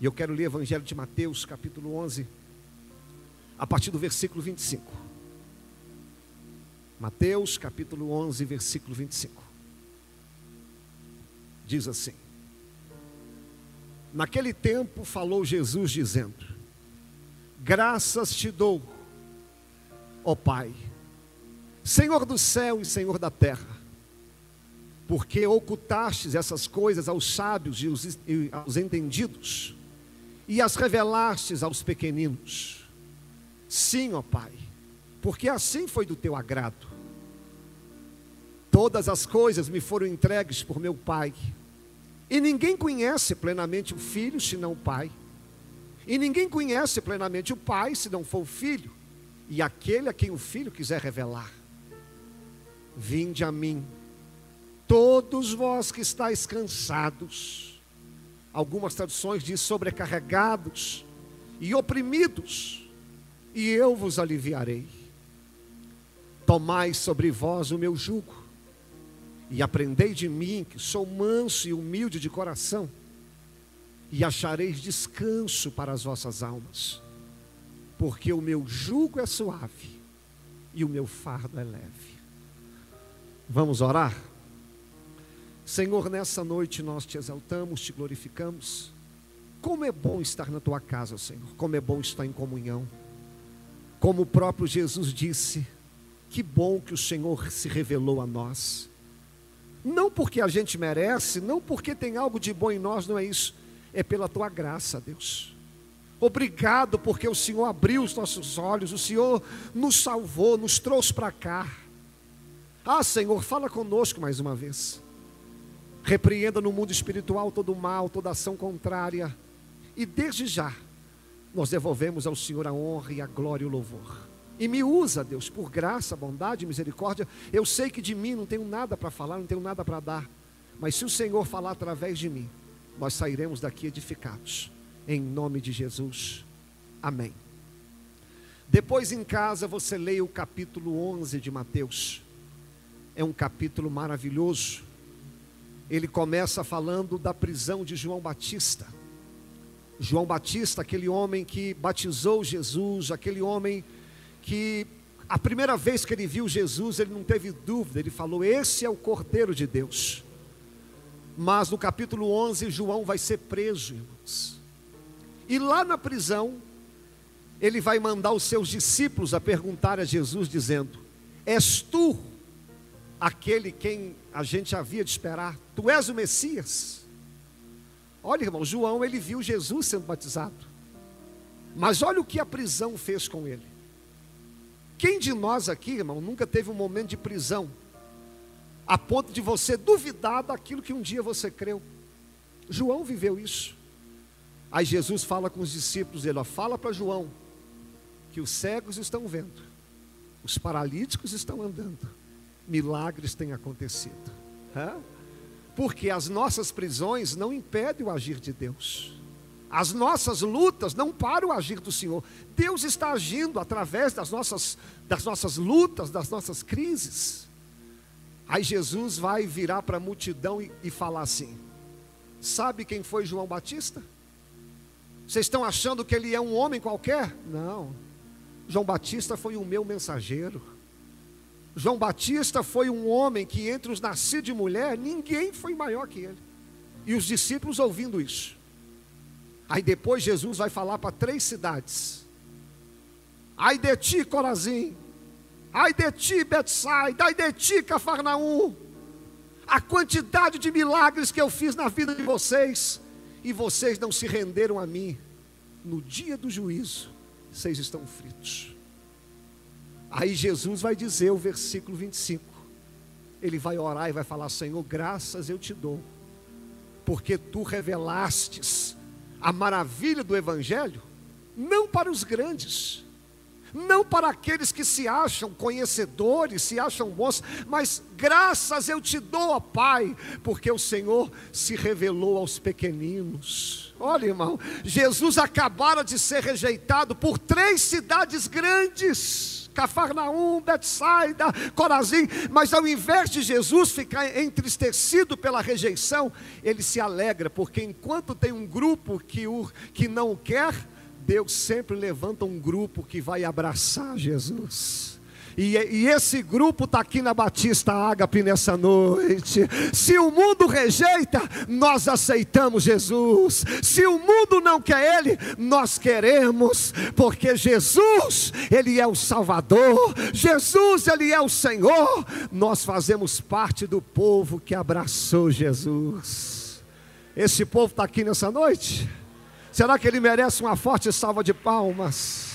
E eu quero ler Evangelho de Mateus, capítulo 11, a partir do versículo 25. Mateus, capítulo 11, versículo 25. Diz assim: Naquele tempo falou Jesus dizendo: Graças te dou, ó Pai, Senhor do céu e Senhor da terra, porque ocultastes essas coisas aos sábios e aos entendidos, e as revelastes aos pequeninos. Sim, ó Pai, porque assim foi do teu agrado. Todas as coisas me foram entregues por meu Pai, e ninguém conhece plenamente o Filho senão o Pai, e ninguém conhece plenamente o Pai se não for o Filho, e aquele a quem o Filho quiser revelar. Vinde a mim, todos vós que estáis cansados, algumas traduções diz sobrecarregados e oprimidos, e eu vos aliviarei. Tomai sobre vós o meu jugo, e aprendei de mim, que sou manso e humilde de coração, e achareis descanso para as vossas almas, porque o meu jugo é suave e o meu fardo é leve. Vamos orar? Senhor, nessa noite nós te exaltamos, te glorificamos. Como é bom estar na tua casa, Senhor. Como é bom estar em comunhão. Como o próprio Jesus disse, que bom que o Senhor se revelou a nós. Não porque a gente merece, não porque tem algo de bom em nós, não é isso. É pela tua graça, Deus. Obrigado porque o Senhor abriu os nossos olhos, o Senhor nos salvou, nos trouxe para cá. Ah, Senhor, fala conosco mais uma vez. Repreenda no mundo espiritual todo mal, toda ação contrária. E desde já, nós devolvemos ao Senhor a honra e a glória e o louvor. E me usa, Deus, por graça, bondade misericórdia. Eu sei que de mim não tenho nada para falar, não tenho nada para dar. Mas se o Senhor falar através de mim, nós sairemos daqui edificados. Em nome de Jesus. Amém. Depois em casa você leia o capítulo 11 de Mateus. É um capítulo maravilhoso ele começa falando da prisão de João Batista. João Batista, aquele homem que batizou Jesus, aquele homem que a primeira vez que ele viu Jesus, ele não teve dúvida, ele falou: Esse é o Cordeiro de Deus. Mas no capítulo 11, João vai ser preso, irmãos. E lá na prisão, ele vai mandar os seus discípulos a perguntar a Jesus, dizendo: És tu aquele quem a gente havia de esperar. Tu és o Messias. Olha, irmão, João, ele viu Jesus sendo batizado. Mas olha o que a prisão fez com ele. Quem de nós aqui, irmão, nunca teve um momento de prisão, a ponto de você duvidar daquilo que um dia você creu? João viveu isso. Aí Jesus fala com os discípulos ele ó, fala para João que os cegos estão vendo, os paralíticos estão andando, milagres têm acontecido. Porque as nossas prisões não impedem o agir de Deus. As nossas lutas não param o agir do Senhor. Deus está agindo através das nossas, das nossas lutas, das nossas crises. Aí Jesus vai virar para a multidão e, e falar assim: Sabe quem foi João Batista? Vocês estão achando que ele é um homem qualquer? Não. João Batista foi o meu mensageiro. João Batista foi um homem que, entre os nascidos de mulher, ninguém foi maior que ele. E os discípulos ouvindo isso. Aí depois Jesus vai falar para três cidades. Ai de ti, Corazim. Ai de ti, Betsaida. Ai de ti, Cafarnaum. A quantidade de milagres que eu fiz na vida de vocês. E vocês não se renderam a mim. No dia do juízo, vocês estão fritos. Aí Jesus vai dizer o versículo 25. Ele vai orar e vai falar: Senhor, graças eu te dou, porque tu revelastes a maravilha do Evangelho, não para os grandes, não para aqueles que se acham conhecedores, se acham bons, mas graças eu te dou, ó Pai, porque o Senhor se revelou aos pequeninos. Olha, irmão, Jesus acabara de ser rejeitado por três cidades grandes Cafarnaum, Betsaida, Corazim, mas ao invés de Jesus ficar entristecido pela rejeição, ele se alegra, porque enquanto tem um grupo que, o, que não o quer, Deus sempre levanta um grupo que vai abraçar Jesus. E, e, esse grupo está aqui na Batista Ágape nessa noite. Se o mundo rejeita, nós aceitamos Jesus. Se o mundo não quer Ele, nós queremos, porque Jesus, Ele é o Salvador, Jesus, Ele é o Senhor. Nós fazemos parte do povo que abraçou Jesus. Esse povo está aqui nessa noite. Será que ele merece uma forte salva de palmas?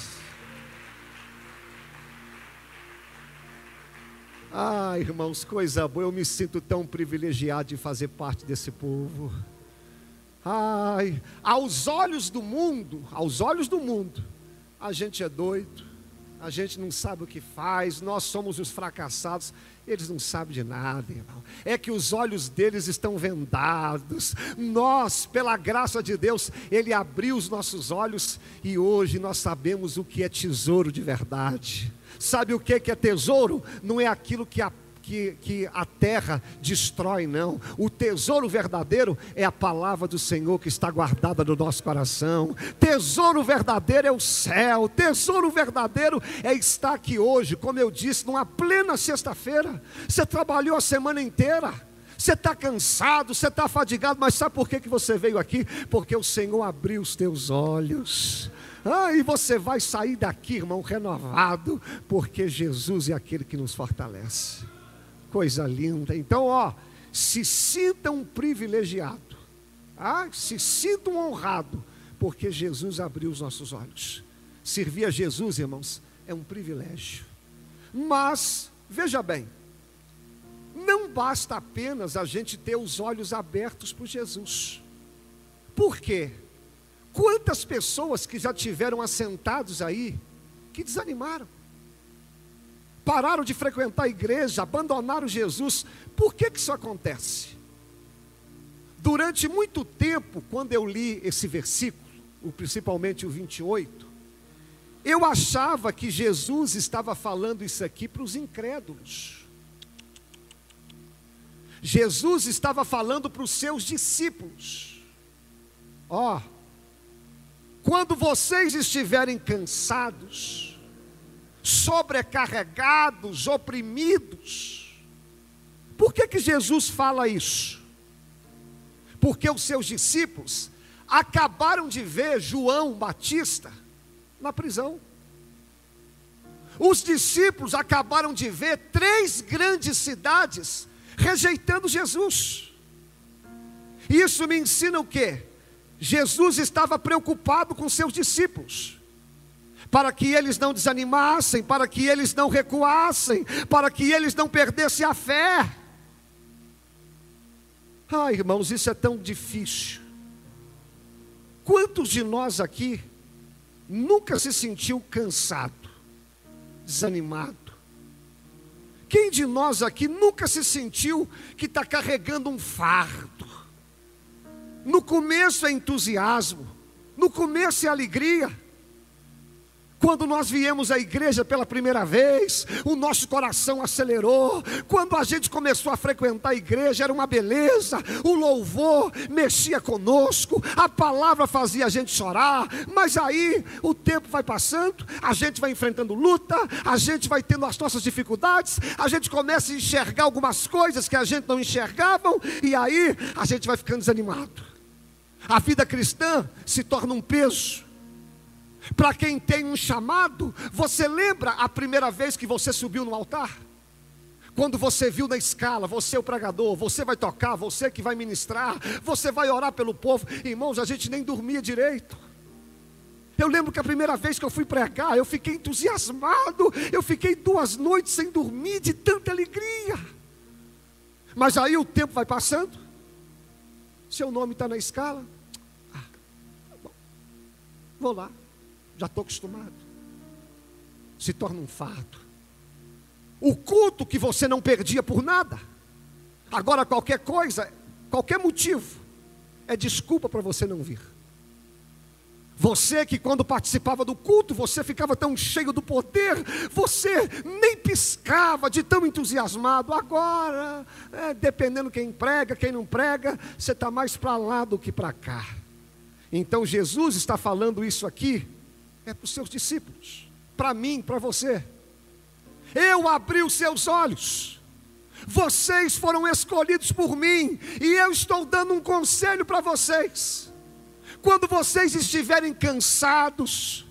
Ah, irmãos, coisa boa, eu me sinto tão privilegiado de fazer parte desse povo. Ai, aos olhos do mundo, aos olhos do mundo, a gente é doido, a gente não sabe o que faz, nós somos os fracassados, eles não sabem de nada, irmão. É que os olhos deles estão vendados. Nós, pela graça de Deus, Ele abriu os nossos olhos e hoje nós sabemos o que é tesouro de verdade. Sabe o que é tesouro? Não é aquilo que a que, que, a terra destrói, não. O tesouro verdadeiro é a palavra do Senhor que está guardada no nosso coração. Tesouro verdadeiro é o céu. Tesouro verdadeiro é estar aqui hoje, como eu disse, numa plena sexta-feira. Você trabalhou a semana inteira. Você está cansado, você está fadigado, mas sabe por que, que você veio aqui? Porque o Senhor abriu os teus olhos. Ah, e você vai sair daqui, irmão, renovado, porque Jesus é aquele que nos fortalece. Coisa linda. Então, ó, se sinta um privilegiado, ah, se sinta um honrado, porque Jesus abriu os nossos olhos. Servir a Jesus, irmãos, é um privilégio. Mas, veja bem, não basta apenas a gente ter os olhos abertos por Jesus. Por quê? Quantas pessoas que já tiveram assentados aí, que desanimaram, pararam de frequentar a igreja, abandonaram Jesus, por que, que isso acontece? Durante muito tempo, quando eu li esse versículo, principalmente o 28, eu achava que Jesus estava falando isso aqui para os incrédulos. Jesus estava falando para os seus discípulos. Ó, oh, quando vocês estiverem cansados, sobrecarregados, oprimidos, por que que Jesus fala isso? Porque os seus discípulos acabaram de ver João Batista na prisão. Os discípulos acabaram de ver três grandes cidades rejeitando Jesus. Isso me ensina o quê? Jesus estava preocupado com seus discípulos, para que eles não desanimassem, para que eles não recuassem, para que eles não perdessem a fé. Ah, irmãos, isso é tão difícil. Quantos de nós aqui nunca se sentiu cansado, desanimado? Quem de nós aqui nunca se sentiu que está carregando um fardo? No começo é entusiasmo, no começo é alegria. Quando nós viemos à igreja pela primeira vez, o nosso coração acelerou. Quando a gente começou a frequentar a igreja, era uma beleza. O louvor mexia conosco, a palavra fazia a gente chorar. Mas aí o tempo vai passando, a gente vai enfrentando luta, a gente vai tendo as nossas dificuldades, a gente começa a enxergar algumas coisas que a gente não enxergava, e aí a gente vai ficando desanimado. A vida cristã se torna um peso. Para quem tem um chamado, você lembra a primeira vez que você subiu no altar? Quando você viu na escala, você é o pregador, você vai tocar, você que vai ministrar, você vai orar pelo povo. Irmãos, a gente nem dormia direito. Eu lembro que a primeira vez que eu fui pregar, eu fiquei entusiasmado, eu fiquei duas noites sem dormir de tanta alegria. Mas aí o tempo vai passando, seu nome está na escala, Vou lá, já estou acostumado. Se torna um fardo. O culto que você não perdia por nada, agora qualquer coisa, qualquer motivo, é desculpa para você não vir. Você que quando participava do culto, você ficava tão cheio do poder, você nem piscava de tão entusiasmado. Agora, é, dependendo quem prega, quem não prega, você está mais para lá do que para cá. Então Jesus está falando isso aqui, é para os seus discípulos, para mim, para você. Eu abri os seus olhos. Vocês foram escolhidos por mim, e eu estou dando um conselho para vocês. Quando vocês estiverem cansados,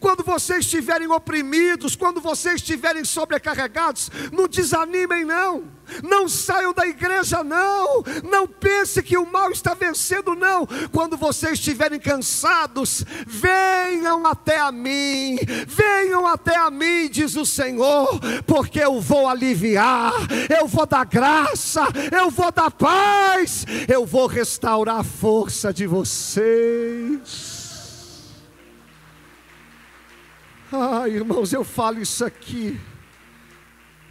quando vocês estiverem oprimidos, quando vocês estiverem sobrecarregados, não desanimem, não. Não saiam da igreja, não. Não pense que o mal está vencendo, não. Quando vocês estiverem cansados, venham até a mim. Venham até a mim, diz o Senhor, porque eu vou aliviar, eu vou dar graça, eu vou dar paz, eu vou restaurar a força de vocês. Ah, irmãos, eu falo isso aqui.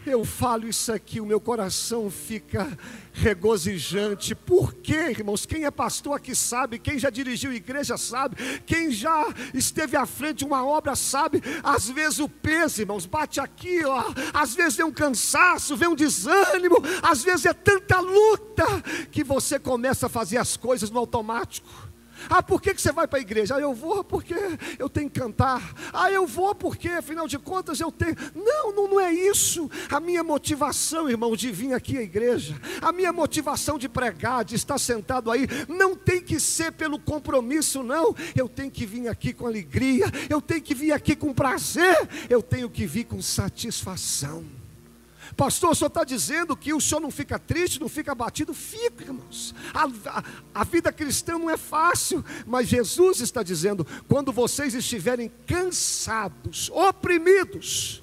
Eu falo isso aqui, o meu coração fica regozijante. Por quê, irmãos? Quem é pastor aqui sabe, quem já dirigiu igreja sabe, quem já esteve à frente de uma obra sabe. Às vezes o peso, irmãos, bate aqui, ó. Às vezes vem um cansaço, vem um desânimo, às vezes é tanta luta que você começa a fazer as coisas no automático. Ah, por que, que você vai para a igreja? Ah, eu vou porque eu tenho que cantar. Ah, eu vou porque, afinal de contas, eu tenho. Não, não, não é isso. A minha motivação, irmão, de vir aqui à igreja, a minha motivação de pregar, de estar sentado aí, não tem que ser pelo compromisso, não. Eu tenho que vir aqui com alegria, eu tenho que vir aqui com prazer, eu tenho que vir com satisfação. Pastor, o senhor está dizendo que o senhor não fica triste, não fica abatido? Fica, irmãos. A, a, a, vida cristã não é fácil, mas Jesus está dizendo: quando vocês estiverem cansados, oprimidos,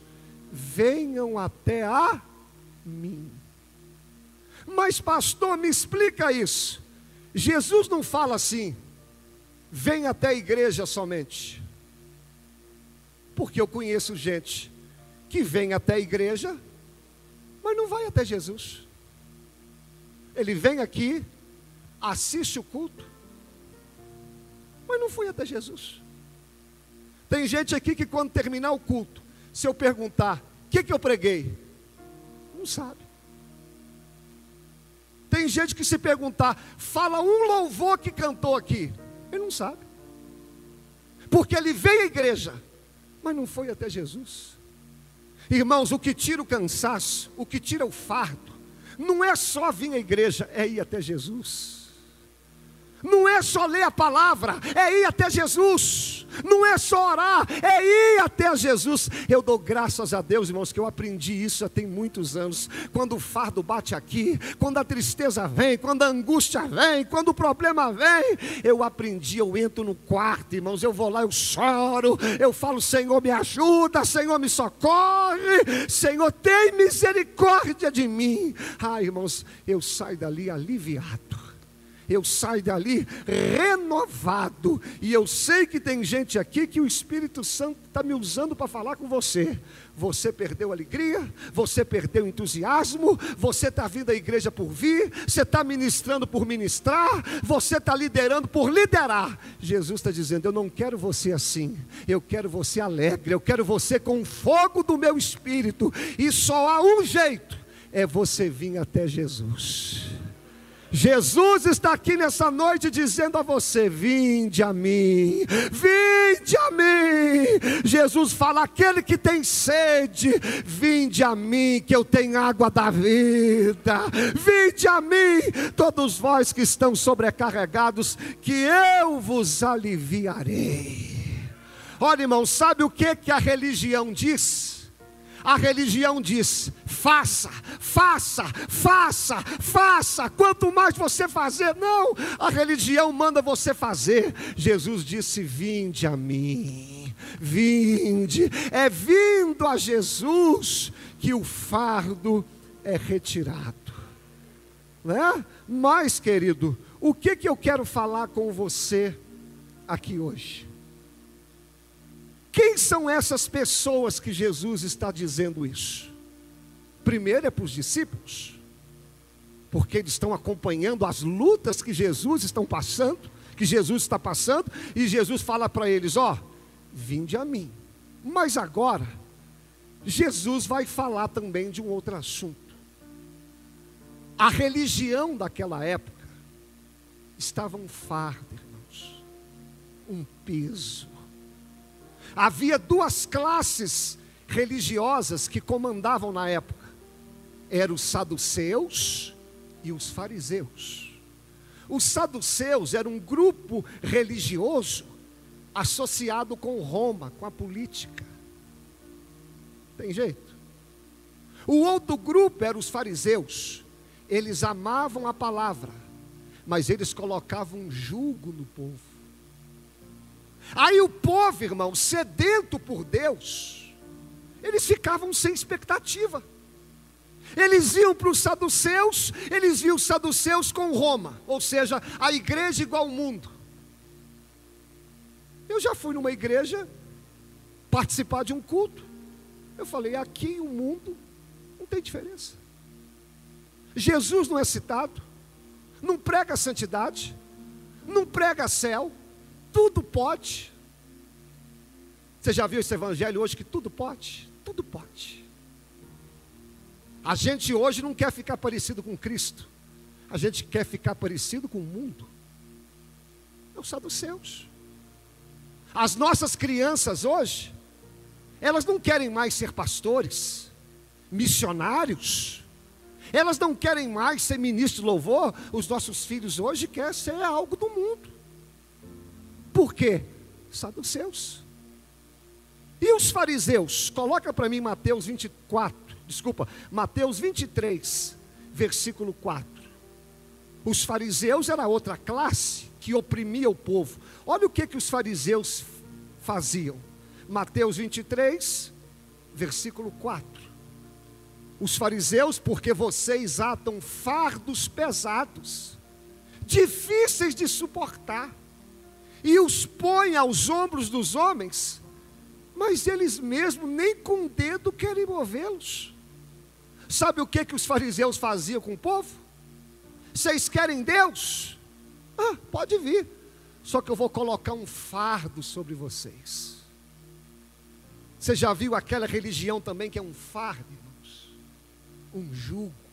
venham até a mim. Mas, pastor, me explica isso. Jesus não fala assim, vem até a igreja somente. Porque eu conheço gente que vem até a igreja mas não vai até Jesus. Ele vem aqui, assiste o culto, mas não foi até Jesus. Tem gente aqui que quando terminar o culto, se eu perguntar, o que, que eu preguei? Não sabe. Tem gente que se perguntar, fala um louvor que cantou aqui. Ele não sabe. Porque ele veio à igreja, mas não foi até Jesus. Irmãos, o que tira o cansaço, o que tira o fardo, não é só vir à igreja, é ir até Jesus. Não é só ler a palavra, é ir até Jesus. Não é só orar, é ir até Jesus. Eu dou graças a Deus, irmãos, que eu aprendi isso já tem muitos anos. Quando o fardo bate aqui, quando a tristeza vem, quando a angústia vem, quando o problema vem, eu aprendi, eu entro no quarto, irmãos, eu vou lá, eu choro, eu falo, Senhor, me ajuda, Senhor, me socorre, Senhor, tem misericórdia de mim. Ah, irmãos, eu saio dali aliviado eu saio dali renovado. E eu sei que tem gente aqui que o Espírito Santo está me usando para falar com você. Você perdeu alegria, você perdeu entusiasmo, você está vindo à igreja por vir, você está ministrando por ministrar, você está liderando por liderar. Jesus está dizendo: Eu não quero você assim, eu quero você alegre, eu quero você com fogo do meu espírito, e só há um jeito: é você vir até Jesus. Jesus está aqui nessa noite dizendo a você: vinde a mim, vinde a mim. Jesus fala: aquele que tem sede, vinde a mim, que eu tenho água da vida. Vinde a mim, todos vós que estão sobrecarregados, que eu vos aliviarei. Olha, irmão, sabe o que, que a religião diz? A religião diz: faça, faça, faça, faça. Quanto mais você fazer, não, a religião manda você fazer. Jesus disse: vinde a mim, vinde. É vindo a Jesus que o fardo é retirado. Né? Mas, querido, o que, que eu quero falar com você aqui hoje? Quem são essas pessoas que Jesus está dizendo isso? Primeiro é para os discípulos, porque eles estão acompanhando as lutas que Jesus estão passando, que Jesus está passando, e Jesus fala para eles: Ó, vinde a mim. Mas agora, Jesus vai falar também de um outro assunto. A religião daquela época estava um fardo, irmãos, um peso. Havia duas classes religiosas que comandavam na época: eram os saduceus e os fariseus. Os saduceus eram um grupo religioso associado com Roma, com a política. Tem jeito? O outro grupo eram os fariseus. Eles amavam a palavra, mas eles colocavam um julgo no povo. Aí o povo, irmão, sedento por Deus, eles ficavam sem expectativa. Eles iam para os saduceus, eles viam os saduceus com Roma, ou seja, a igreja igual ao mundo. Eu já fui numa igreja participar de um culto. Eu falei, aqui o mundo não tem diferença. Jesus não é citado, não prega santidade, não prega céu, tudo pode. Você já viu esse evangelho hoje que tudo pode? Tudo pode. A gente hoje não quer ficar parecido com Cristo, a gente quer ficar parecido com o mundo. É o saduceus. As nossas crianças hoje, elas não querem mais ser pastores, missionários, elas não querem mais ser ministro de louvor, os nossos filhos hoje querem ser algo do mundo. Por quê? Saduceus. E os fariseus? Coloca para mim Mateus 24, desculpa, Mateus 23, versículo 4. Os fariseus era outra classe que oprimia o povo. Olha o que, que os fariseus faziam. Mateus 23, versículo 4. Os fariseus, porque vocês atam fardos pesados, difíceis de suportar, e os põem aos ombros dos homens, mas eles mesmos nem com o dedo querem movê-los. Sabe o que, que os fariseus faziam com o povo? Vocês querem Deus? Ah, pode vir. Só que eu vou colocar um fardo sobre vocês. Você já viu aquela religião também que é um fardo, irmãos? Um jugo.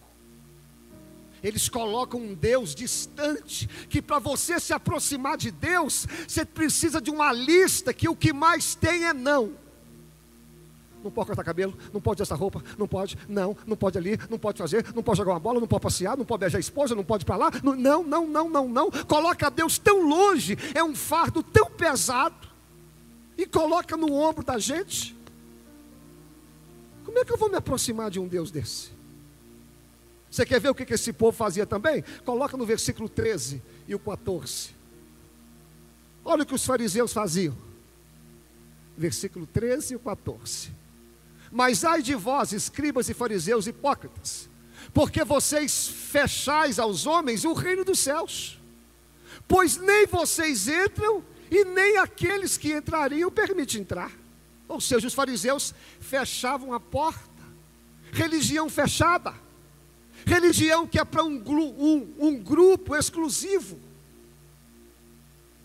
Eles colocam um Deus distante, que para você se aproximar de Deus, você precisa de uma lista que o que mais tem é não não pode cortar cabelo, não pode essa roupa, não pode, não, não pode ali, não pode fazer, não pode jogar uma bola, não pode passear, não pode beijar a esposa, não pode ir para lá, não, não, não, não, não, não. Coloca Deus tão longe, é um fardo tão pesado, e coloca no ombro da gente. Como é que eu vou me aproximar de um Deus desse? Você quer ver o que esse povo fazia também? Coloca no versículo 13 e o 14. Olha o que os fariseus faziam. Versículo 13 e 14. Mas ai de vós, escribas e fariseus hipócritas, porque vocês fechais aos homens o reino dos céus, pois nem vocês entram e nem aqueles que entrariam permitem entrar. Ou seja, os fariseus fechavam a porta, religião fechada, religião que é para um, um, um grupo exclusivo.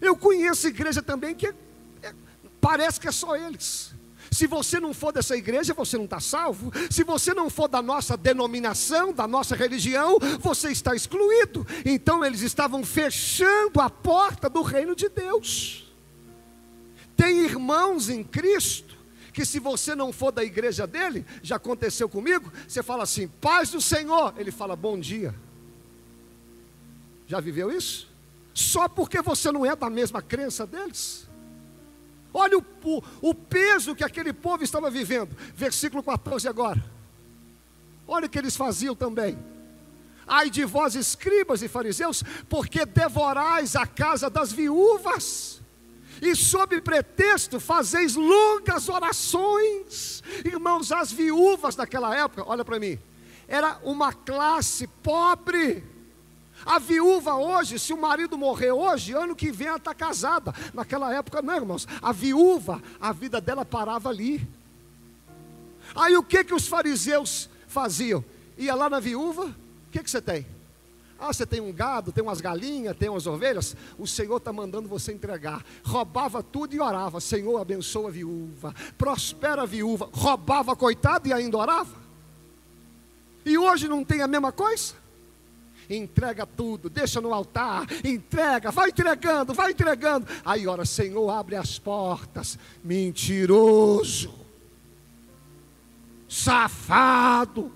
Eu conheço igreja também que é, é, parece que é só eles. Se você não for dessa igreja, você não está salvo. Se você não for da nossa denominação, da nossa religião, você está excluído. Então eles estavam fechando a porta do reino de Deus. Tem irmãos em Cristo que se você não for da igreja dele, já aconteceu comigo, você fala assim, paz do Senhor, ele fala bom dia. Já viveu isso? Só porque você não é da mesma crença deles? Olha o, o, o peso que aquele povo estava vivendo. Versículo 14 agora. Olha o que eles faziam também. Ai de vós, escribas e fariseus, porque devorais a casa das viúvas, e sob pretexto fazeis longas orações. Irmãos, as viúvas daquela época, olha para mim, era uma classe pobre a viúva hoje, se o marido morrer hoje, ano que vem ela está casada. Naquela época, não, irmãos. A viúva, a vida dela parava ali. Aí o que que os fariseus faziam? Ia lá na viúva, o que que você tem? Ah, você tem um gado, tem umas galinhas, tem umas ovelhas. O Senhor está mandando você entregar. Roubava tudo e orava. Senhor, abençoa a viúva. Prospera a viúva. Roubava, coitado, e ainda orava. E hoje não tem a mesma coisa? Entrega tudo, deixa no altar, entrega, vai entregando, vai entregando. Aí ora, Senhor, abre as portas. Mentiroso, safado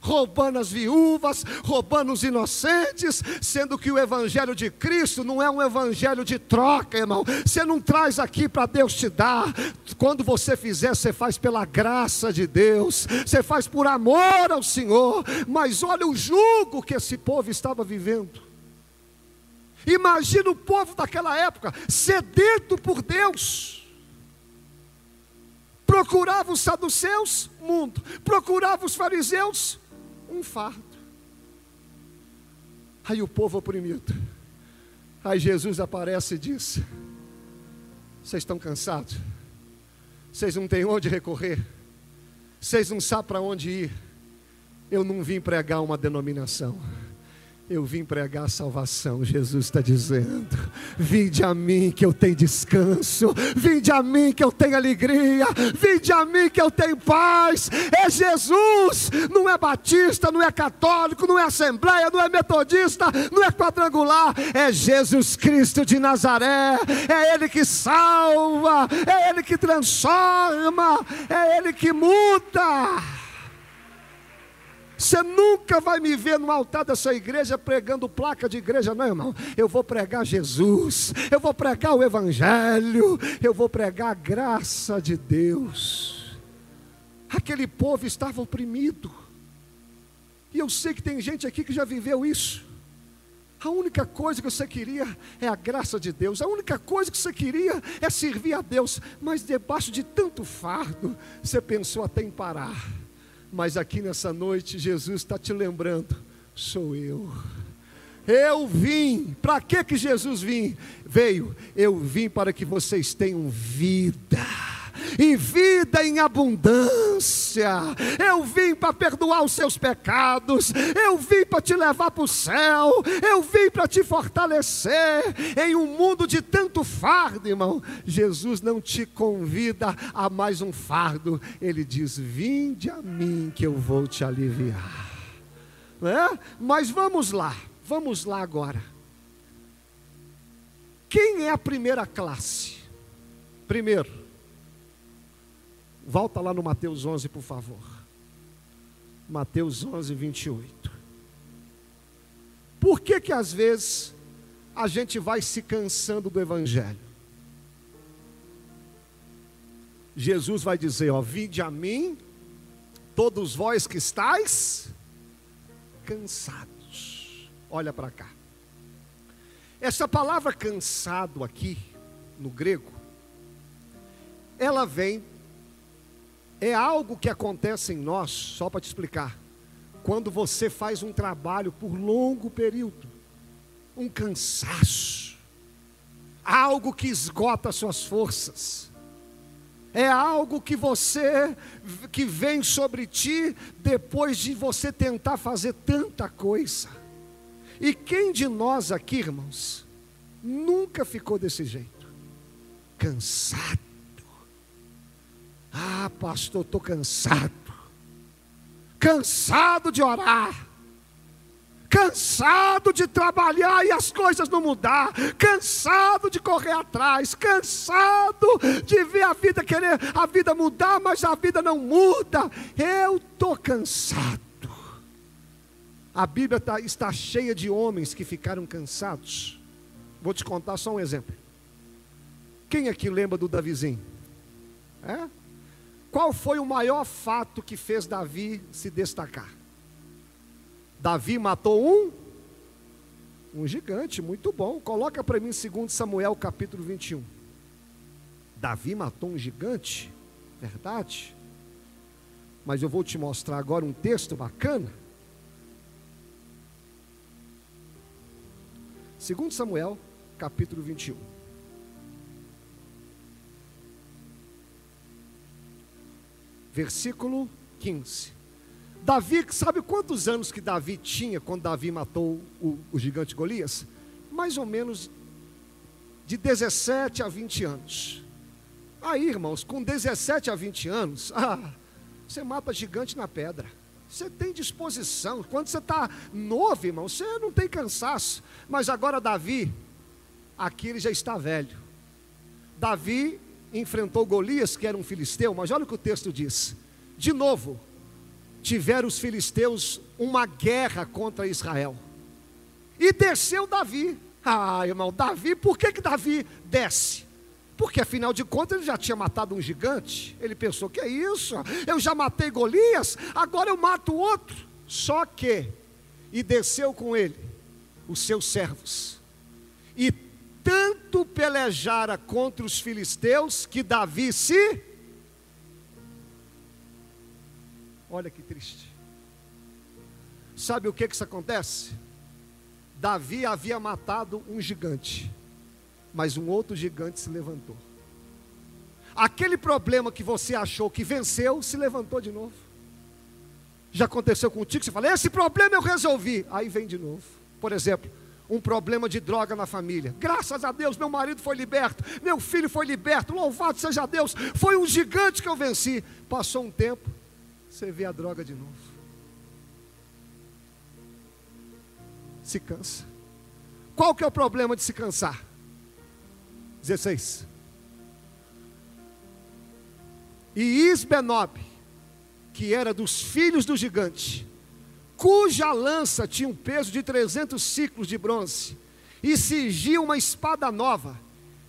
roubando as viúvas, roubando os inocentes, sendo que o evangelho de Cristo não é um evangelho de troca, irmão. Você não traz aqui para Deus te dar. Quando você fizer, você faz pela graça de Deus, você faz por amor ao Senhor. Mas olha o jugo que esse povo estava vivendo. Imagina o povo daquela época sedento por Deus procurava os saduceus, mundo, procurava os fariseus, um fardo. Aí o povo oprimido. Aí Jesus aparece e diz: Vocês estão cansados? Vocês não têm onde recorrer? Vocês não sabem para onde ir? Eu não vim pregar uma denominação. Eu vim pregar salvação, Jesus está dizendo. Vinde a mim que eu tenho descanso, vinde a mim que eu tenho alegria, vinde a mim que eu tenho paz. É Jesus, não é batista, não é católico, não é assembleia, não é metodista, não é quadrangular, é Jesus Cristo de Nazaré. É Ele que salva, é Ele que transforma, é Ele que muda. Você nunca vai me ver no altar dessa igreja pregando placa de igreja, não, irmão. Eu vou pregar Jesus, eu vou pregar o Evangelho, eu vou pregar a graça de Deus. Aquele povo estava oprimido, e eu sei que tem gente aqui que já viveu isso. A única coisa que você queria é a graça de Deus, a única coisa que você queria é servir a Deus, mas debaixo de tanto fardo, você pensou até em parar. Mas aqui nessa noite, Jesus está te lembrando: sou eu. Eu vim, para que que Jesus vim? Veio, eu vim para que vocês tenham vida e vida em abundância. Eu vim para perdoar os seus pecados, eu vim para te levar para o céu, eu vim para te fortalecer em um mundo de tanto fardo, irmão. Jesus não te convida a mais um fardo, ele diz: Vinde a mim que eu vou te aliviar. É? Mas vamos lá, vamos lá agora. Quem é a primeira classe? Primeiro, Volta lá no Mateus 11, por favor. Mateus 11, 28. Por que que às vezes a gente vai se cansando do Evangelho? Jesus vai dizer: Ó, vinde a mim, todos vós que estáis cansados. Olha para cá. Essa palavra cansado aqui, no grego, ela vem é algo que acontece em nós, só para te explicar, quando você faz um trabalho por longo período, um cansaço, algo que esgota suas forças, é algo que você, que vem sobre ti depois de você tentar fazer tanta coisa. E quem de nós aqui, irmãos, nunca ficou desse jeito? Cansado ah, pastor, estou cansado. Cansado de orar. Cansado de trabalhar e as coisas não mudar, cansado de correr atrás, cansado de ver a vida querer a vida mudar, mas a vida não muda. Eu estou cansado. A Bíblia tá, está cheia de homens que ficaram cansados. Vou te contar só um exemplo. Quem aqui lembra do Davizinho? É? Qual foi o maior fato que fez Davi se destacar? Davi matou um um gigante, muito bom. Coloca para mim 2 Samuel capítulo 21. Davi matou um gigante, verdade? Mas eu vou te mostrar agora um texto bacana. 2 Samuel capítulo 21. Versículo 15. Davi, sabe quantos anos que Davi tinha quando Davi matou o, o gigante Golias? Mais ou menos de 17 a 20 anos. Aí, irmãos, com 17 a 20 anos, ah, você mata gigante na pedra. Você tem disposição. Quando você está novo, irmão, você não tem cansaço. Mas agora, Davi, aqui ele já está velho. Davi enfrentou Golias, que era um filisteu, mas olha o que o texto diz. De novo, tiveram os filisteus uma guerra contra Israel. E desceu Davi. Ah, irmão, Davi, por que, que Davi desce? Porque afinal de contas ele já tinha matado um gigante. Ele pensou: que é isso? Eu já matei Golias, agora eu mato outro. Só que, e desceu com ele os seus servos. E tanto pelejara contra os filisteus que Davi se. Olha que triste. Sabe o que que isso acontece? Davi havia matado um gigante mas um outro gigante se levantou. Aquele problema que você achou que venceu, se levantou de novo. Já aconteceu contigo? Você fala, esse problema eu resolvi. Aí vem de novo. Por exemplo, um problema de droga na família. Graças a Deus, meu marido foi liberto, meu filho foi liberto, louvado seja Deus, foi um gigante que eu venci. Passou um tempo, você vê a droga de novo. Se cansa. Qual que é o problema de se cansar? 16. E Isbenob, que era dos filhos do gigante, cuja lança tinha um peso de 300 ciclos de bronze, e cingia uma espada nova,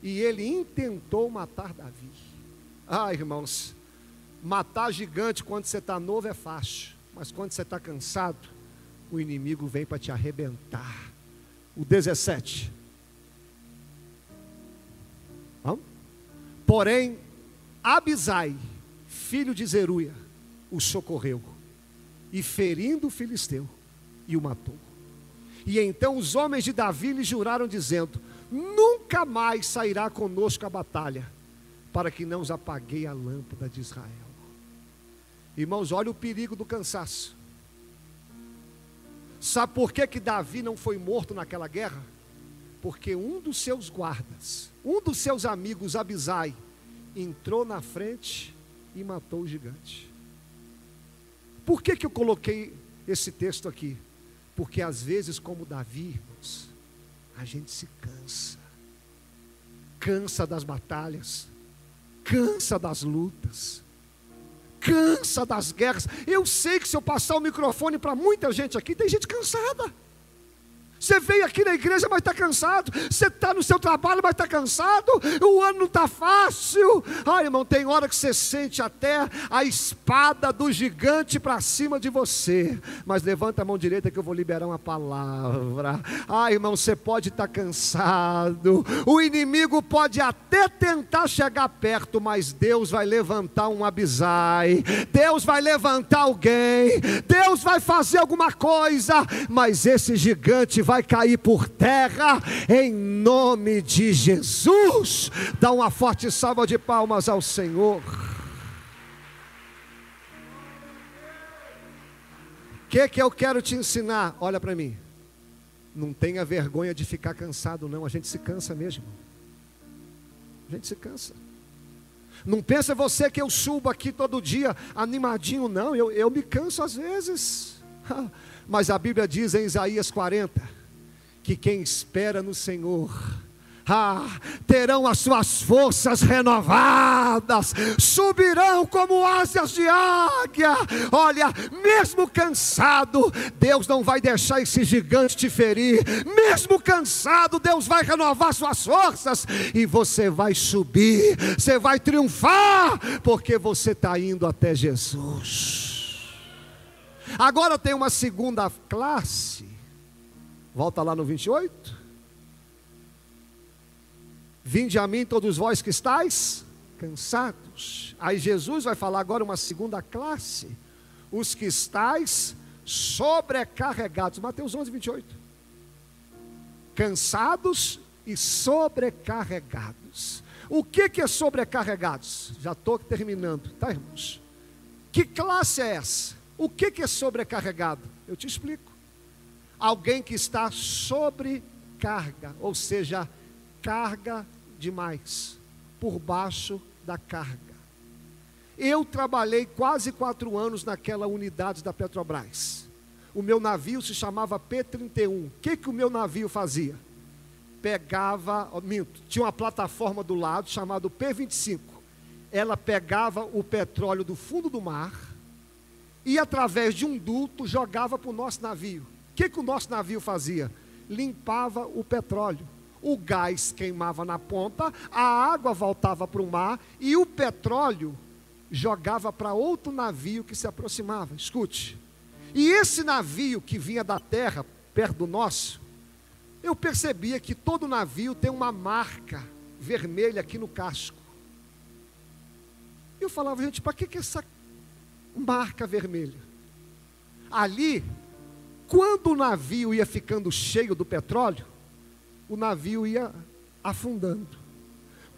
e ele intentou matar Davi. Ah, irmãos, matar gigante quando você está novo é fácil, mas quando você está cansado, o inimigo vem para te arrebentar. O 17. Porém, Abisai, filho de Zeruia, o socorreu, e ferindo o filisteu, e o matou. E então os homens de Davi lhe juraram, dizendo: Nunca mais sairá conosco a batalha, para que não os apaguei a lâmpada de Israel. Irmãos, olha o perigo do cansaço. Sabe por que, que Davi não foi morto naquela guerra? Porque um dos seus guardas, um dos seus amigos, Abisai, entrou na frente e matou o gigante. Por que, que eu coloquei esse texto aqui? Porque às vezes, como Davi, irmãos, a gente se cansa, cansa das batalhas, cansa das lutas, cansa das guerras. Eu sei que se eu passar o microfone para muita gente aqui, tem gente cansada. Você veio aqui na igreja, mas está cansado. Você está no seu trabalho, mas está cansado. O ano não está fácil. Ai, irmão, tem hora que você sente até a espada do gigante para cima de você. Mas levanta a mão direita que eu vou liberar uma palavra. Ai, irmão, você pode estar tá cansado. O inimigo pode até tentar chegar perto, mas Deus vai levantar um abisai. Deus vai levantar alguém. Deus vai fazer alguma coisa. Mas esse gigante vai cair por terra em nome de Jesus. Dá uma forte salva de palmas ao Senhor. O que, que eu quero te ensinar? Olha para mim. Não tenha vergonha de ficar cansado, não. A gente se cansa mesmo. A gente se cansa. Não pensa você que eu subo aqui todo dia animadinho, não. Eu, eu me canso às vezes. Mas a Bíblia diz em Isaías 40: que quem espera no Senhor, ah, terão as suas forças renovadas, subirão como asas de águia. Olha, mesmo cansado, Deus não vai deixar esse gigante te ferir. Mesmo cansado, Deus vai renovar suas forças e você vai subir, você vai triunfar, porque você está indo até Jesus. Agora tem uma segunda classe Volta lá no 28. Vinde a mim todos vós que estáis cansados. Aí Jesus vai falar agora uma segunda classe. Os que estáis sobrecarregados. Mateus 11, 28. Cansados e sobrecarregados. O que, que é sobrecarregados? Já estou terminando, tá, irmãos? Que classe é essa? O que, que é sobrecarregado? Eu te explico. Alguém que está sobrecarga, ou seja, carga demais, por baixo da carga. Eu trabalhei quase quatro anos naquela unidade da Petrobras. O meu navio se chamava P-31. O que, que o meu navio fazia? Pegava, minto, tinha uma plataforma do lado chamada P-25. Ela pegava o petróleo do fundo do mar e, através de um duto, jogava para o nosso navio. Que, que o nosso navio fazia? Limpava o petróleo. O gás queimava na ponta, a água voltava para o mar e o petróleo jogava para outro navio que se aproximava. Escute. E esse navio que vinha da terra, perto do nosso, eu percebia que todo navio tem uma marca vermelha aqui no casco. Eu falava, gente, para que, que essa marca vermelha? Ali, quando o navio ia ficando cheio do petróleo, o navio ia afundando.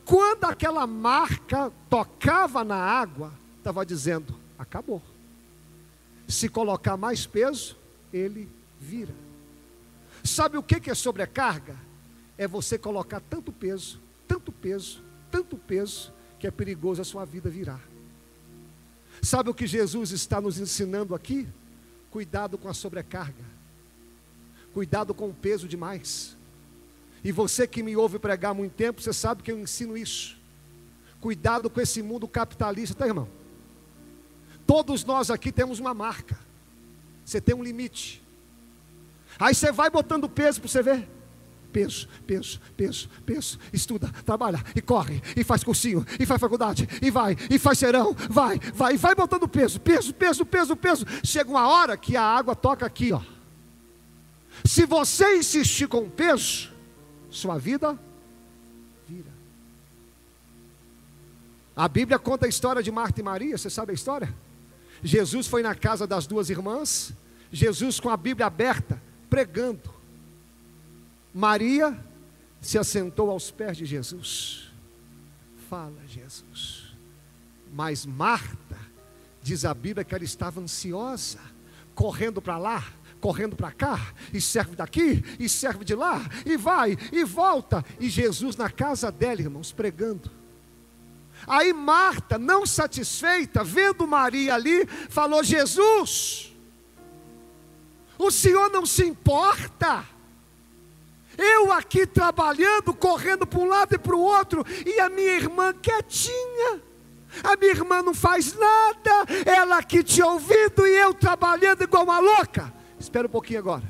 Quando aquela marca tocava na água, estava dizendo: acabou. Se colocar mais peso, ele vira. Sabe o que é sobrecarga? É você colocar tanto peso, tanto peso, tanto peso, que é perigoso a sua vida virar. Sabe o que Jesus está nos ensinando aqui? Cuidado com a sobrecarga. Cuidado com o peso demais. E você que me ouve pregar há muito tempo, você sabe que eu ensino isso. Cuidado com esse mundo capitalista, tá, irmão? Todos nós aqui temos uma marca. Você tem um limite. Aí você vai botando peso para você ver. Peso, peso, peso, peso. Estuda, trabalha, e corre, e faz cursinho, e faz faculdade, e vai, e faz serão, vai, vai, e vai botando peso, peso, peso, peso, peso. Chega uma hora que a água toca aqui, ó. Se você insistir com peso, sua vida vira. A Bíblia conta a história de Marta e Maria, você sabe a história? Jesus foi na casa das duas irmãs, Jesus com a Bíblia aberta, pregando. Maria se assentou aos pés de Jesus. Fala, Jesus. Mas Marta, diz a Bíblia que ela estava ansiosa, correndo para lá, correndo para cá, e serve daqui, e serve de lá, e vai, e volta. E Jesus na casa dela, irmãos, pregando. Aí Marta, não satisfeita, vendo Maria ali, falou: Jesus, o Senhor não se importa. Eu aqui trabalhando, correndo para um lado e para o outro, e a minha irmã quietinha. A minha irmã não faz nada, ela aqui te ouvindo e eu trabalhando igual uma louca. Espera um pouquinho agora.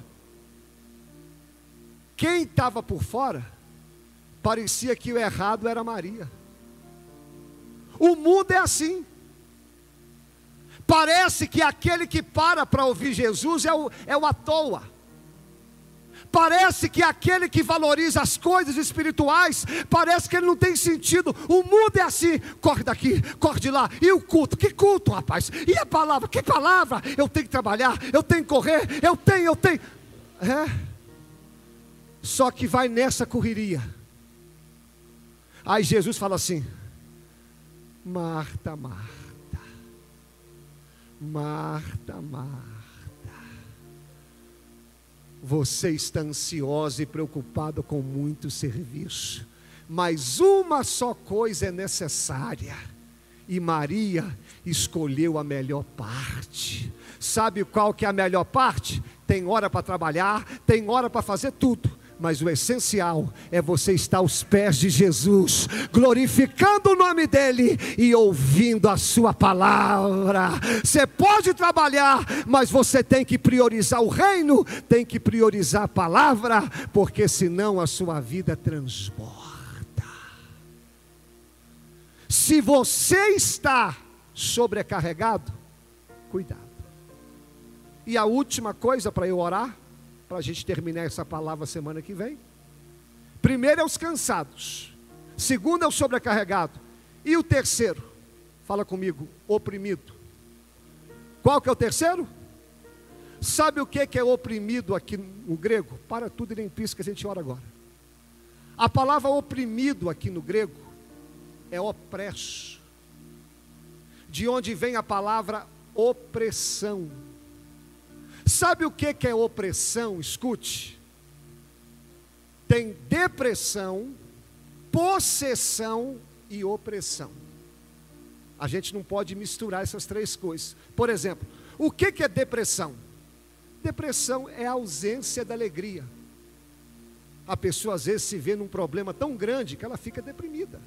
Quem estava por fora, parecia que o errado era Maria. O mundo é assim. Parece que aquele que para para ouvir Jesus é o, é o à toa. Parece que aquele que valoriza as coisas espirituais, parece que ele não tem sentido. O mundo é assim: corre daqui, corre de lá. E o culto? Que culto, rapaz? E a palavra? Que palavra? Eu tenho que trabalhar, eu tenho que correr, eu tenho, eu tenho. É. Só que vai nessa correria. Aí Jesus fala assim: Marta, Marta, Marta, Marta. Você está ansiosa e preocupado com muito serviço, mas uma só coisa é necessária. E Maria escolheu a melhor parte. Sabe qual que é a melhor parte? Tem hora para trabalhar, tem hora para fazer tudo mas o essencial é você estar aos pés de Jesus, glorificando o nome dEle e ouvindo a Sua palavra. Você pode trabalhar, mas você tem que priorizar o reino, tem que priorizar a palavra, porque senão a sua vida transborda. Se você está sobrecarregado, cuidado. E a última coisa para eu orar para a gente terminar essa palavra semana que vem. Primeiro é os cansados, segundo é o sobrecarregado, e o terceiro, fala comigo, oprimido. Qual que é o terceiro? Sabe o que é oprimido aqui no grego? Para tudo e nem pisca, a gente ora agora. A palavra oprimido aqui no grego é opresso, de onde vem a palavra opressão. Sabe o que é opressão? Escute. Tem depressão, possessão e opressão. A gente não pode misturar essas três coisas. Por exemplo, o que é depressão? Depressão é a ausência da alegria. A pessoa às vezes se vê num problema tão grande que ela fica deprimida.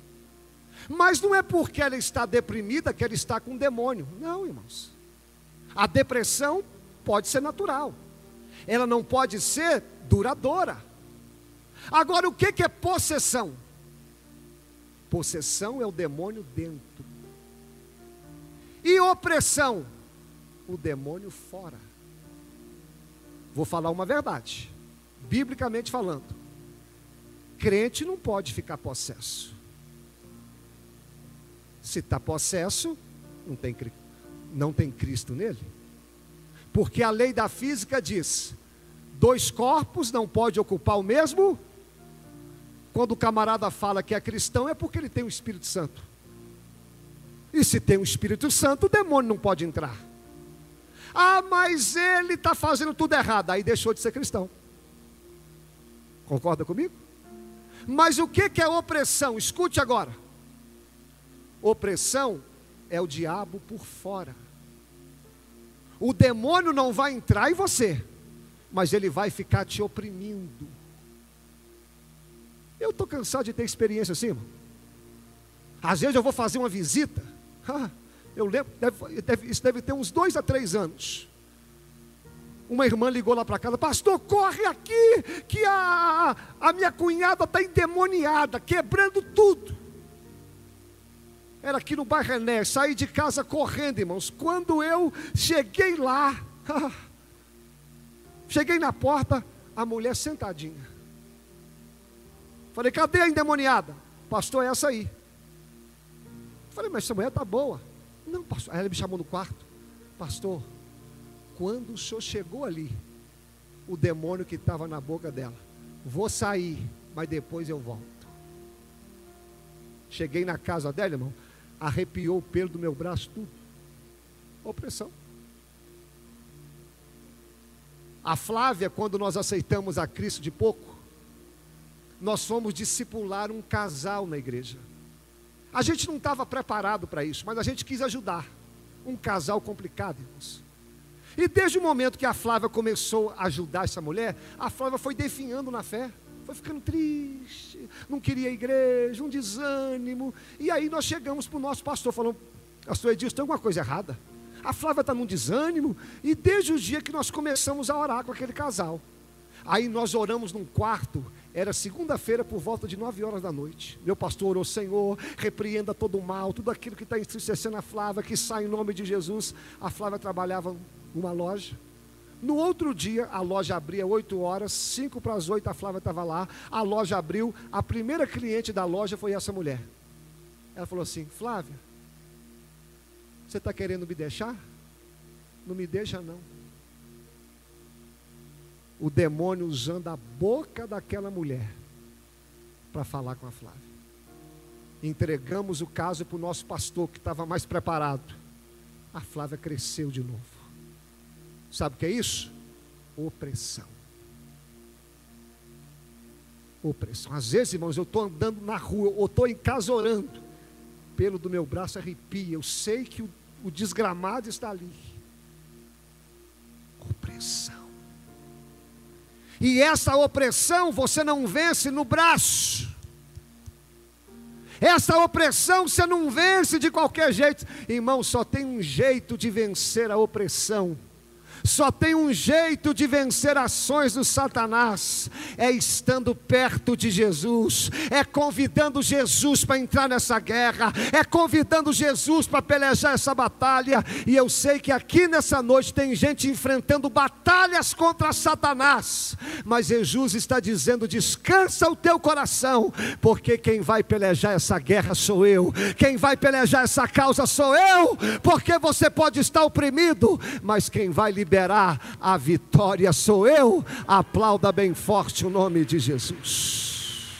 Mas não é porque ela está deprimida que ela está com um demônio. Não, irmãos. A depressão pode ser natural. Ela não pode ser duradoura. Agora, o que é possessão? Possessão é o demônio dentro. E opressão? O demônio fora. Vou falar uma verdade, biblicamente falando. Crente não pode ficar possesso. Se está possesso, não tem, não tem Cristo nele. Porque a lei da física diz: dois corpos não podem ocupar o mesmo. Quando o camarada fala que é cristão, é porque ele tem o Espírito Santo. E se tem o Espírito Santo, o demônio não pode entrar. Ah, mas ele está fazendo tudo errado. Aí deixou de ser cristão. Concorda comigo? Mas o que é opressão? Escute agora. Opressão é o diabo por fora. O demônio não vai entrar em você, mas ele vai ficar te oprimindo. Eu estou cansado de ter experiência assim, irmão. Às vezes eu vou fazer uma visita. eu lembro, deve, deve, isso deve ter uns dois a três anos. Uma irmã ligou lá para casa, pastor, corre aqui, que a, a minha cunhada está endemoniada, quebrando tudo. Era aqui no Barrené, saí de casa correndo, irmãos. Quando eu cheguei lá, cheguei na porta, a mulher sentadinha. Falei, cadê a endemoniada? Pastor, é essa aí. Falei, mas essa mulher está boa. Não, pastor. Aí ela me chamou no quarto. Pastor, quando o senhor chegou ali, o demônio que estava na boca dela, vou sair, mas depois eu volto. Cheguei na casa dela, irmão arrepiou o pelo do meu braço, tudo. Opressão. A Flávia, quando nós aceitamos a Cristo de pouco, nós fomos discipular um casal na igreja. A gente não estava preparado para isso, mas a gente quis ajudar. Um casal complicado, irmãos. E desde o momento que a Flávia começou a ajudar essa mulher, a Flávia foi definhando na fé foi ficando triste, não queria a igreja, um desânimo. E aí nós chegamos para o nosso pastor, falando, pastor Edilson, tem alguma coisa errada? A Flávia está num desânimo, e desde o dia que nós começamos a orar com aquele casal. Aí nós oramos num quarto, era segunda-feira por volta de nove horas da noite. Meu pastor orou, Senhor, repreenda todo o mal, tudo aquilo que está entristecendo a Flávia, que sai em nome de Jesus. A Flávia trabalhava numa loja, no outro dia, a loja abria 8 horas, 5 para as 8 a Flávia estava lá, a loja abriu, a primeira cliente da loja foi essa mulher. Ela falou assim: Flávia, você está querendo me deixar? Não me deixa, não. O demônio usando a boca daquela mulher para falar com a Flávia. Entregamos o caso para o nosso pastor, que estava mais preparado. A Flávia cresceu de novo. Sabe o que é isso? Opressão. Opressão. Às vezes, irmãos, eu estou andando na rua, ou estou em casa orando, pelo do meu braço arrepia. Eu sei que o, o desgramado está ali. Opressão. E essa opressão você não vence no braço. Essa opressão você não vence de qualquer jeito. Irmão, só tem um jeito de vencer a opressão só tem um jeito de vencer ações do Satanás: é estando perto de Jesus, é convidando Jesus para entrar nessa guerra, é convidando Jesus para pelejar essa batalha. E eu sei que aqui nessa noite tem gente enfrentando batalhas contra Satanás, mas Jesus está dizendo: descansa o teu coração, porque quem vai pelejar essa guerra sou eu, quem vai pelejar essa causa sou eu, porque você pode estar oprimido, mas quem vai liberar liberar a vitória sou eu. Aplauda bem forte o nome de Jesus.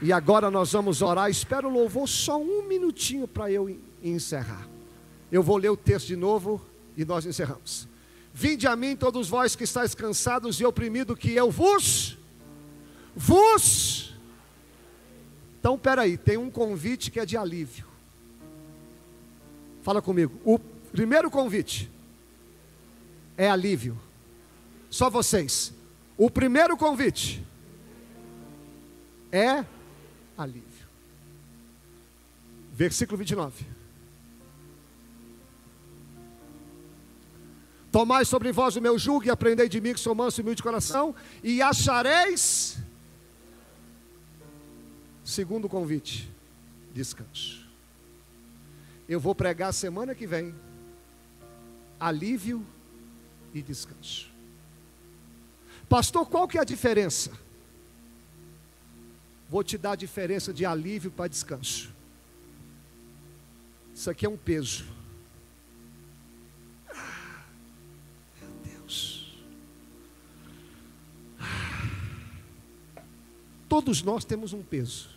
E agora nós vamos orar. Espero o louvor só um minutinho para eu encerrar. Eu vou ler o texto de novo e nós encerramos. Vinde a mim todos vós que estáis cansados e oprimidos, que eu vos vos Então, peraí, tem um convite que é de alívio. Fala comigo. O primeiro convite é alívio. Só vocês. O primeiro convite é alívio. Versículo 29. Tomai sobre vós o meu jugo e aprendei de mim que sou manso e humilde de coração, e achareis, segundo convite, descanso. Eu vou pregar semana que vem, alívio e descanso. Pastor, qual que é a diferença? Vou te dar a diferença de alívio para descanso. Isso aqui é um peso. meu Deus. Todos nós temos um peso,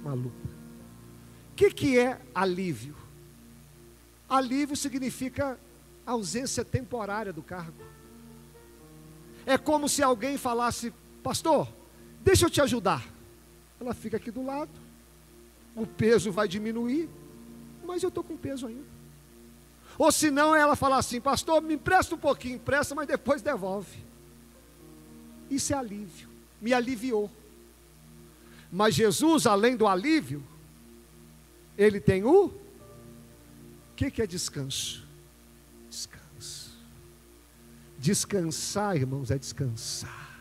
uma luta. O que, que é alívio? Alívio significa ausência temporária do cargo. É como se alguém falasse, pastor, deixa eu te ajudar. Ela fica aqui do lado, o peso vai diminuir, mas eu estou com peso ainda. Ou se não, ela fala assim, pastor, me empresta um pouquinho, empresta, mas depois devolve. Isso é alívio, me aliviou. Mas Jesus, além do alívio, ele tem o. Que, que é? Descanso. Descansar, irmãos, é descansar.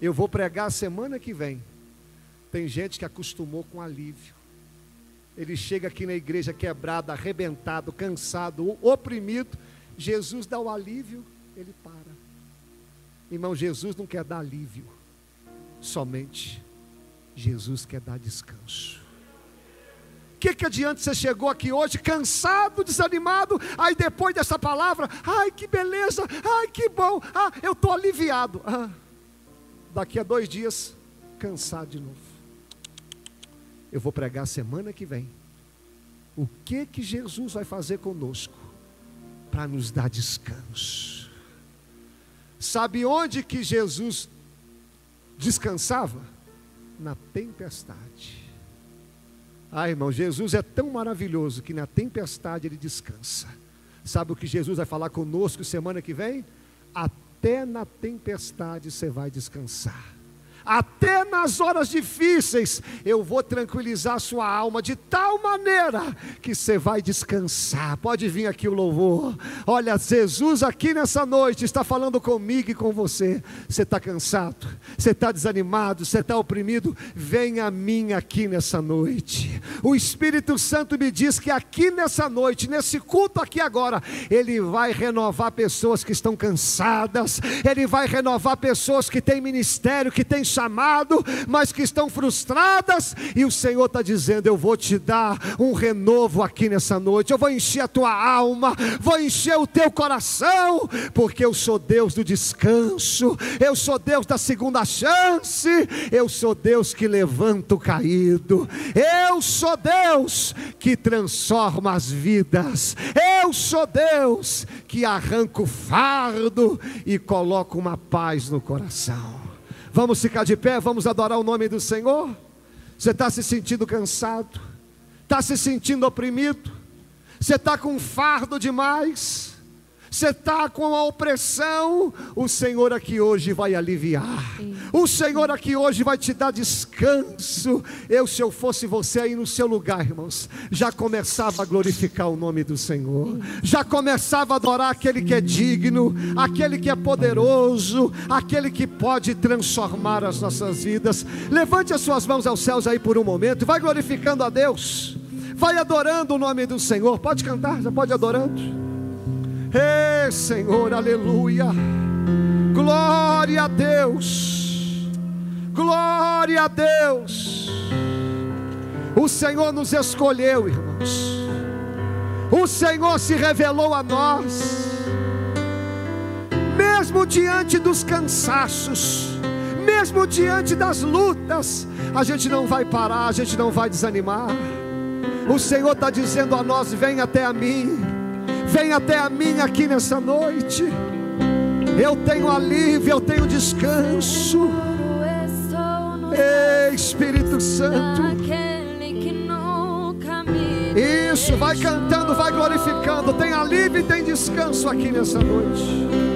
Eu vou pregar semana que vem tem gente que acostumou com alívio. Ele chega aqui na igreja quebrado, arrebentado, cansado, oprimido. Jesus dá o alívio, ele para. Irmão, Jesus não quer dar alívio, somente Jesus quer dar descanso. Que, que adianta você chegou aqui hoje cansado, desanimado, aí depois dessa palavra, ai que beleza, ai que bom, ah, eu estou aliviado. Ah, daqui a dois dias, cansado de novo eu vou pregar semana que vem. O que que Jesus vai fazer conosco para nos dar descanso? Sabe onde que Jesus descansava? Na tempestade. Ah, irmão, Jesus é tão maravilhoso que na tempestade ele descansa. Sabe o que Jesus vai falar conosco semana que vem? Até na tempestade você vai descansar até nas horas difíceis, eu vou tranquilizar sua alma de tal maneira que você vai descansar. Pode vir aqui o louvor. Olha, Jesus aqui nessa noite está falando comigo e com você. Você está cansado, você está desanimado, você está oprimido. Venha a mim aqui nessa noite. O Espírito Santo me diz que aqui nessa noite, nesse culto aqui agora, Ele vai renovar pessoas que estão cansadas, Ele vai renovar pessoas que têm ministério, que têm chamado, mas que estão frustradas, e o Senhor está dizendo: Eu vou te dar um renovo aqui nessa noite, eu vou encher a tua alma, vou encher o teu coração, porque eu sou Deus do descanso, eu sou Deus da segunda chance, eu sou Deus que levanta o caído, eu sou Deus que transforma as vidas, eu sou Deus que arranca o fardo e coloca uma paz no coração. Vamos ficar de pé, vamos adorar o nome do Senhor. Você está se sentindo cansado, está se sentindo oprimido, você está com fardo demais você está com a opressão, o Senhor aqui hoje vai aliviar. O Senhor aqui hoje vai te dar descanso. Eu, se eu fosse você aí no seu lugar, irmãos, já começava a glorificar o nome do Senhor, já começava a adorar aquele que é digno, aquele que é poderoso, aquele que pode transformar as nossas vidas. Levante as suas mãos aos céus aí por um momento, vai glorificando a Deus, vai adorando o nome do Senhor. Pode cantar, já pode adorando. Ei, Senhor, aleluia. Glória a Deus. Glória a Deus. O Senhor nos escolheu, irmãos. O Senhor se revelou a nós. Mesmo diante dos cansaços, mesmo diante das lutas, a gente não vai parar, a gente não vai desanimar. O Senhor está dizendo a nós: vem até a mim Vem até a mim aqui nessa noite. Eu tenho alívio, eu tenho descanso. Ei, Espírito Santo. Isso, vai cantando, vai glorificando. Tem alívio e tem descanso aqui nessa noite.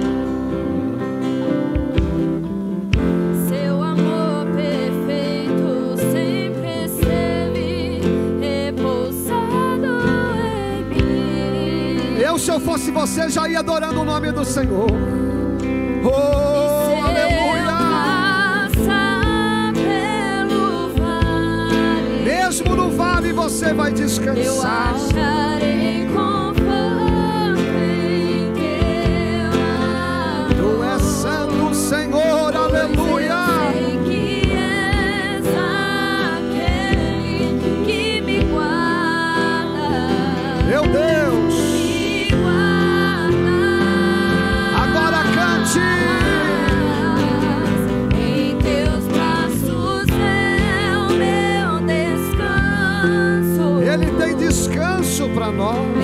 Se eu fosse você, já ia adorando o nome do Senhor. Oh, eu aleluia. passar pelo vale, Mesmo no vale você vai eu descansar. acharei conforto para nós.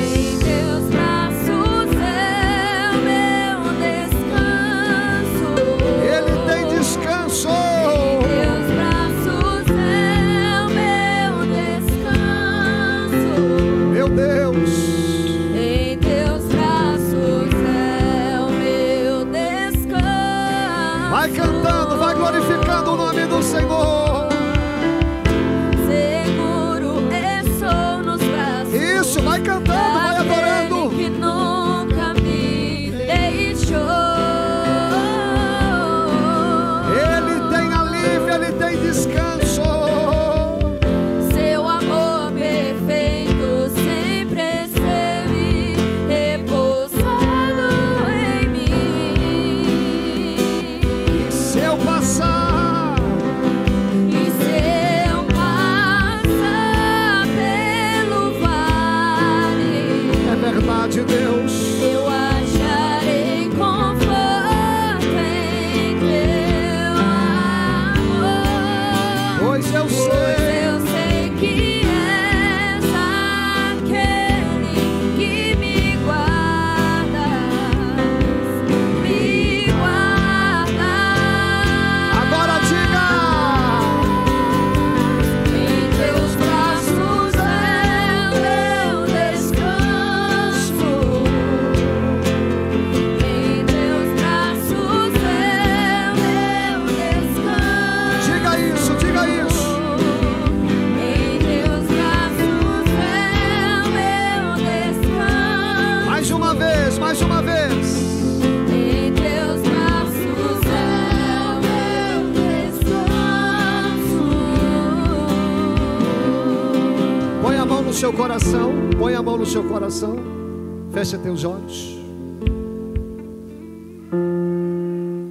Fecha teus olhos.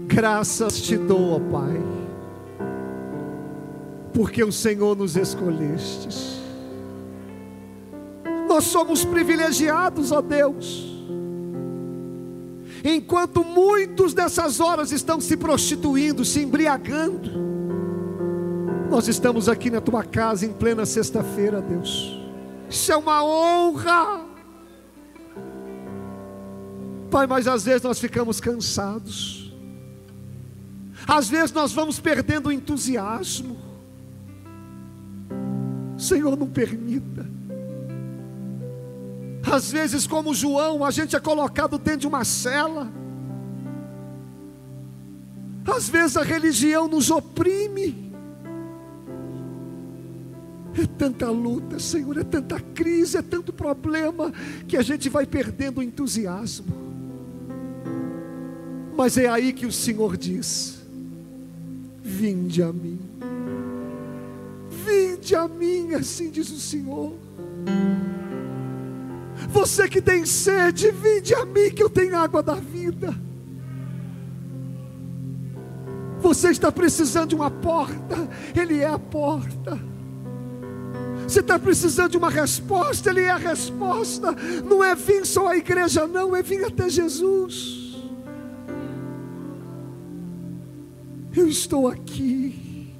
Graças te dou, ó Pai, porque o Senhor nos escolhestes. Nós somos privilegiados, ó Deus. Enquanto muitos dessas horas estão se prostituindo, se embriagando, nós estamos aqui na tua casa em plena sexta-feira, Deus. Isso é uma honra. Pai, mas às vezes nós ficamos cansados. Às vezes nós vamos perdendo o entusiasmo. Senhor, não permita. Às vezes, como João, a gente é colocado dentro de uma cela. Às vezes a religião nos oprime. É tanta luta, Senhor, é tanta crise, é tanto problema que a gente vai perdendo o entusiasmo. Mas é aí que o Senhor diz: Vinde a mim. Vinde a mim, assim diz o Senhor. Você que tem sede, vinde a mim que eu tenho água da vida. Você está precisando de uma porta, Ele é a porta. Você está precisando de uma resposta, Ele é a resposta. Não é vir só à igreja, não, é vir até Jesus. Eu estou aqui.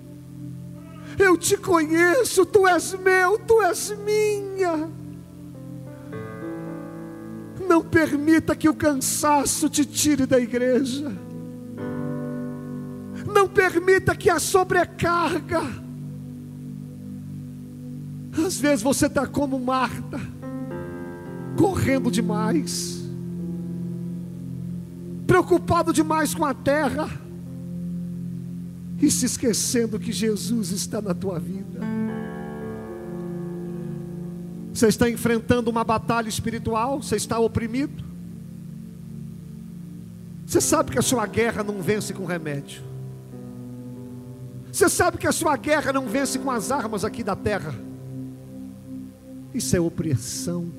Eu te conheço, tu és meu, tu és minha. Não permita que o cansaço te tire da igreja. Não permita que a sobrecarga. Às vezes você está como Marta, correndo demais, preocupado demais com a terra, e se esquecendo que Jesus está na tua vida. Você está enfrentando uma batalha espiritual, você está oprimido. Você sabe que a sua guerra não vence com remédio. Você sabe que a sua guerra não vence com as armas aqui da terra. Isso é opressão.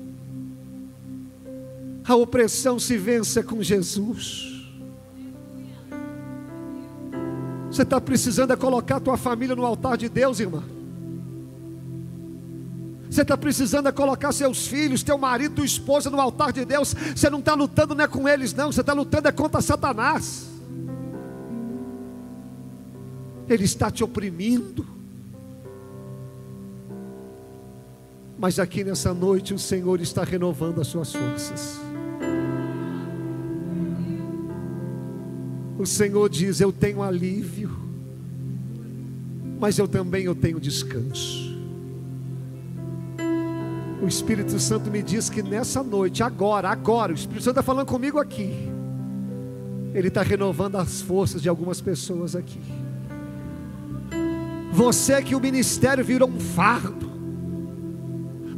A opressão se vence com Jesus. Você está precisando é colocar a tua família no altar de Deus, irmã. Você está precisando é colocar seus filhos, teu marido, tua esposa no altar de Deus. Você não está lutando não é com eles, não. Você está lutando é contra Satanás. Ele está te oprimindo. Mas aqui nessa noite o Senhor está renovando as suas forças. O Senhor diz: Eu tenho alívio, mas eu também eu tenho descanso. O Espírito Santo me diz que nessa noite, agora, agora, o Espírito Santo está falando comigo aqui. Ele está renovando as forças de algumas pessoas aqui. Você que o ministério virou um fardo.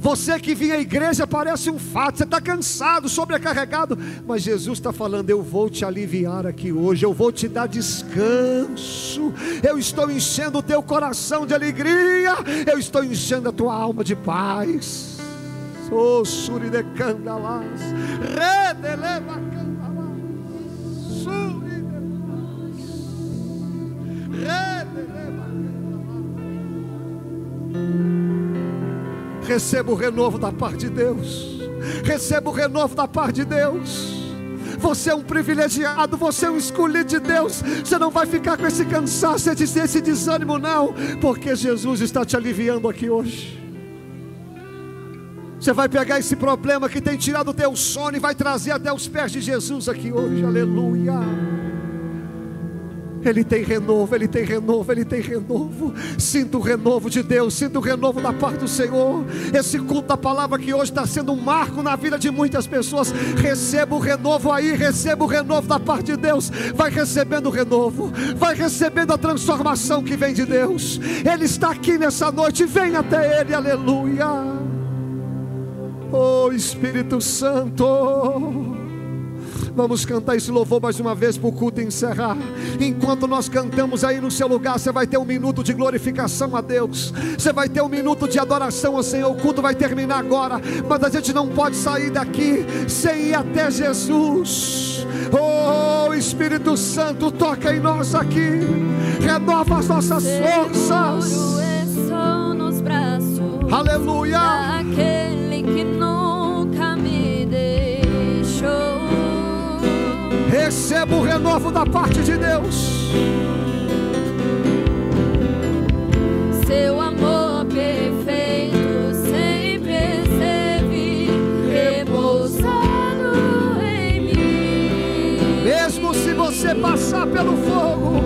Você que vinha à igreja parece um fato, você está cansado, sobrecarregado, mas Jesus está falando: Eu vou te aliviar aqui hoje, eu vou te dar descanso, eu estou enchendo o teu coração de alegria, eu estou enchendo a tua alma de paz. Oh, suri de candalas, redeleva Receba o renovo da parte de Deus. Receba o renovo da parte de Deus. Você é um privilegiado, você é um escolhido de Deus. Você não vai ficar com esse cansaço, esse, esse desânimo, não, porque Jesus está te aliviando aqui hoje. Você vai pegar esse problema que tem tirado o teu sono e vai trazer até os pés de Jesus aqui hoje, aleluia. Ele tem renovo, Ele tem renovo, Ele tem renovo. Sinto o renovo de Deus, sinto o renovo da parte do Senhor. Esse culto da palavra que hoje está sendo um marco na vida de muitas pessoas. Receba o renovo aí, receba o renovo da parte de Deus. Vai recebendo o renovo, vai recebendo a transformação que vem de Deus. Ele está aqui nessa noite, vem até Ele, aleluia. Oh Espírito Santo. Vamos cantar esse louvor mais uma vez para o culto encerrar. Enquanto nós cantamos aí no seu lugar, você vai ter um minuto de glorificação a Deus. Você vai ter um minuto de adoração ao Senhor. O culto vai terminar agora, mas a gente não pode sair daqui sem ir até Jesus. Oh Espírito Santo, toca em nós aqui. Renova as nossas forças. Braços Aleluia. Receba o renovo da parte de Deus. Seu amor perfeito sempre esteve repousado em mim. Mesmo se você passar pelo fogo,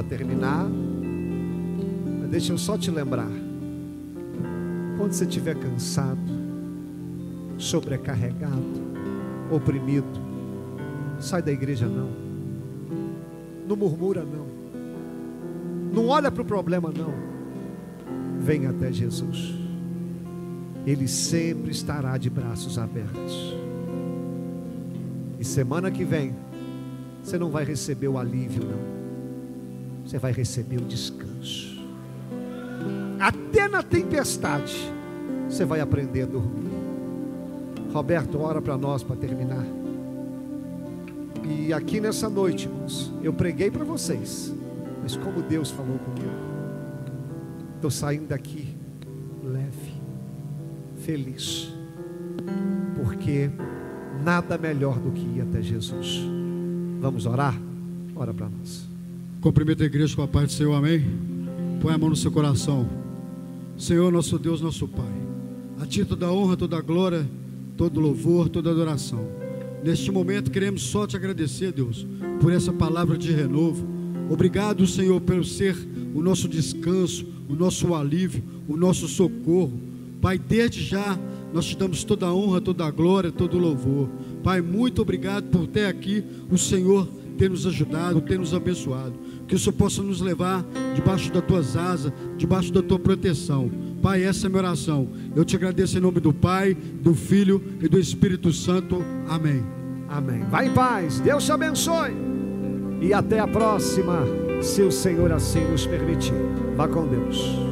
para terminar. Mas deixa eu só te lembrar. Quando você estiver cansado, sobrecarregado, oprimido, sai da igreja não. Não murmura não. Não olha para o problema não. Vem até Jesus. Ele sempre estará de braços abertos. E semana que vem, você não vai receber o alívio, não. Você vai receber o descanso. Até na tempestade, você vai aprender a dormir. Roberto, ora para nós para terminar. E aqui nessa noite, irmãos, eu preguei para vocês, mas como Deus falou comigo, estou saindo daqui leve, feliz, porque nada melhor do que ir até Jesus. Vamos orar? Ora para nós. Cumprimento a igreja com a paz do Senhor, amém? Põe a mão no seu coração. Senhor, nosso Deus, nosso Pai. A ti toda a honra, toda a glória, todo louvor, toda adoração. Neste momento queremos só te agradecer, Deus, por essa palavra de renovo. Obrigado, Senhor, por ser o nosso descanso, o nosso alívio, o nosso socorro. Pai, desde já nós te damos toda a honra, toda a glória, todo o louvor. Pai, muito obrigado por ter aqui o Senhor ter nos ajudado, ter nos abençoado. Que o Senhor possa nos levar debaixo das tuas asas, debaixo da tua proteção. Pai, essa é a minha oração. Eu te agradeço em nome do Pai, do Filho e do Espírito Santo. Amém. Amém. Vai em paz. Deus te abençoe. E até a próxima, se o Senhor assim nos permitir. Vá com Deus.